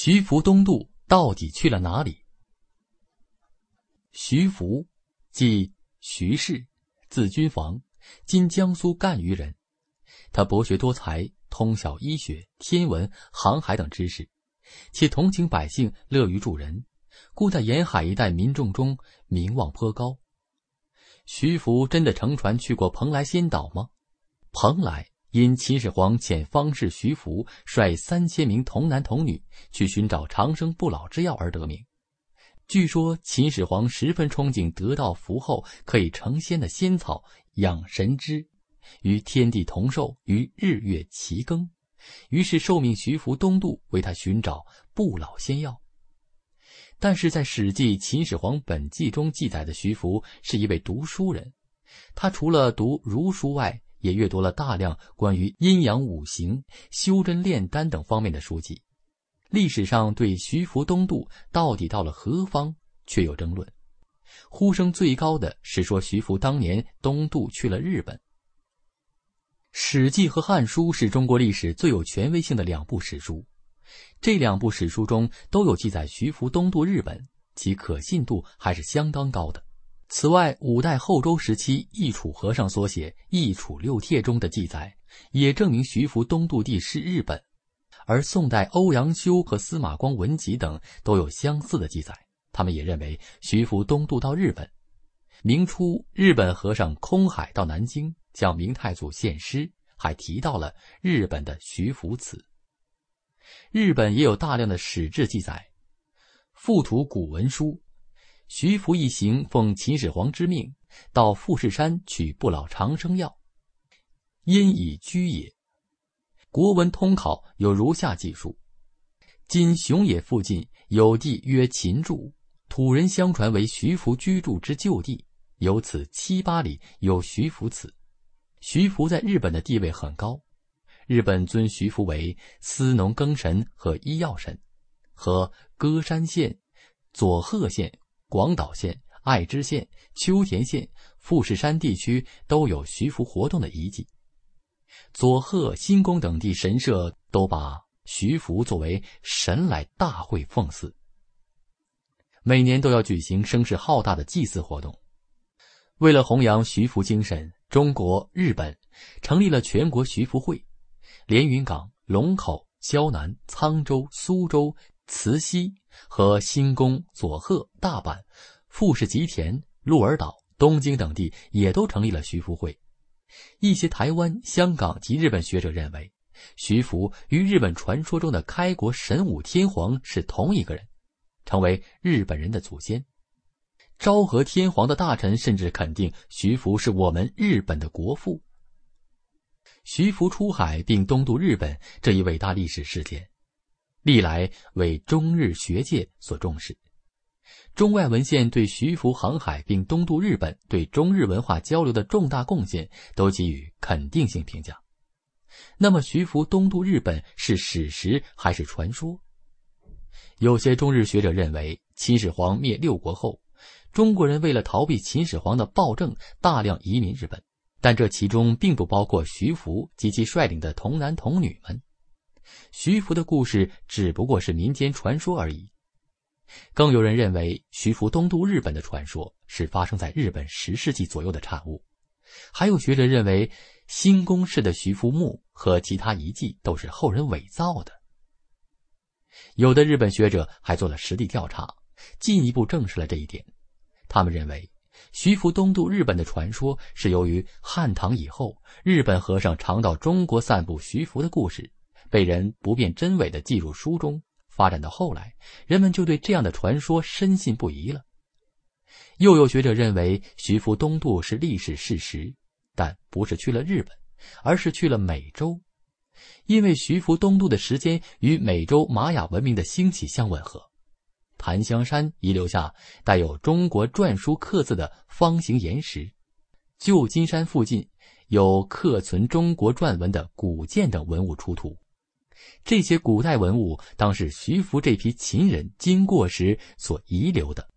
徐福东渡到底去了哪里？徐福，即徐氏，字君房，今江苏赣榆人。他博学多才，通晓医学、天文、航海等知识，且同情百姓，乐于助人，故在沿海一带民众中名望颇高。徐福真的乘船去过蓬莱仙岛吗？蓬莱因秦始皇遣方士徐福率三千名童男童女去寻找长生不老之药而得名。据说秦始皇十分憧憬得到福后可以成仙的仙草养神芝，与天地同寿，与日月齐庚，于是受命徐福东渡为他寻找不老仙药。但是在《史记·秦始皇本纪》中记载的徐福是一位读书人，他除了读儒书外，也阅读了大量关于阴阳五行、修真炼丹等方面的书籍。历史上对徐福东渡到底到了何方，却有争论。呼声最高的是说徐福当年东渡去了日本。《史记》和《汉书》是中国历史最有权威性的两部史书。这两部史书中都有记载徐福东渡日本，其可信度还是相当高的。此外，五代后周时期易楚和尚所写《易楚六帖》中的记载，也证明徐福东渡地是日本。而宋代欧阳修和司马光文集等都有相似的记载，他们也认为徐福东渡到日本。明初，日本和尚空海到南京，向明太祖献诗，还提到了日本的徐福祠。日本也有大量的史志记载，附图古文书。徐福一行奉秦始皇之命，到富士山取不老长生药，因以居也。国文通考有如下记述：今熊野附近有地曰秦筑，土人相传为徐福居住之旧地，由此七八里有徐福祠。徐福在日本的地位很高。日本尊徐福为司农耕神和医药神，和歌山县、佐贺县、广岛县、爱知县、秋田县、富士山地区都有徐福活动的遗迹。佐贺、新宫等地神社都把徐福作为神来大会奉祀，每年都要举行声势浩大的祭祀活动。为了弘扬徐福精神，中国、日本成立了全国徐福会。连云港、龙口、胶南、沧州、苏州、慈溪和新宫、佐贺、大阪、富士吉田、鹿儿岛、东京等地也都成立了徐福会。一些台湾、香港及日本学者认为，徐福与日本传说中的开国神武天皇是同一个人，成为日本人的祖先。昭和天皇的大臣甚至肯定徐福是我们日本的国父。徐福出海并东渡日本这一伟大历史事件，历来为中日学界所重视。中外文献对徐福航海并东渡日本对中日文化交流的重大贡献都给予肯定性评价。那么，徐福东渡日本是史实还是传说？有些中日学者认为，秦始皇灭六国后，中国人为了逃避秦始皇的暴政，大量移民日本。但这其中并不包括徐福及其率领的童男童女们，徐福的故事只不过是民间传说而已。更有人认为，徐福东渡日本的传说是发生在日本十世纪左右的产物。还有学者认为，新宫市的徐福墓和其他遗迹都是后人伪造的。有的日本学者还做了实地调查，进一步证实了这一点。他们认为。徐福东渡日本的传说是由于汉唐以后，日本和尚常到中国散布徐福的故事，被人不辨真伪的记入书中。发展到后来，人们就对这样的传说深信不疑了。又有学者认为，徐福东渡是历史事实，但不是去了日本，而是去了美洲，因为徐福东渡的时间与美洲玛雅文明的兴起相吻合。檀香山遗留下带有中国篆书刻字的方形岩石，旧金山附近有刻存中国篆文的古建等文物出土。这些古代文物当是徐福这批秦人经过时所遗留的。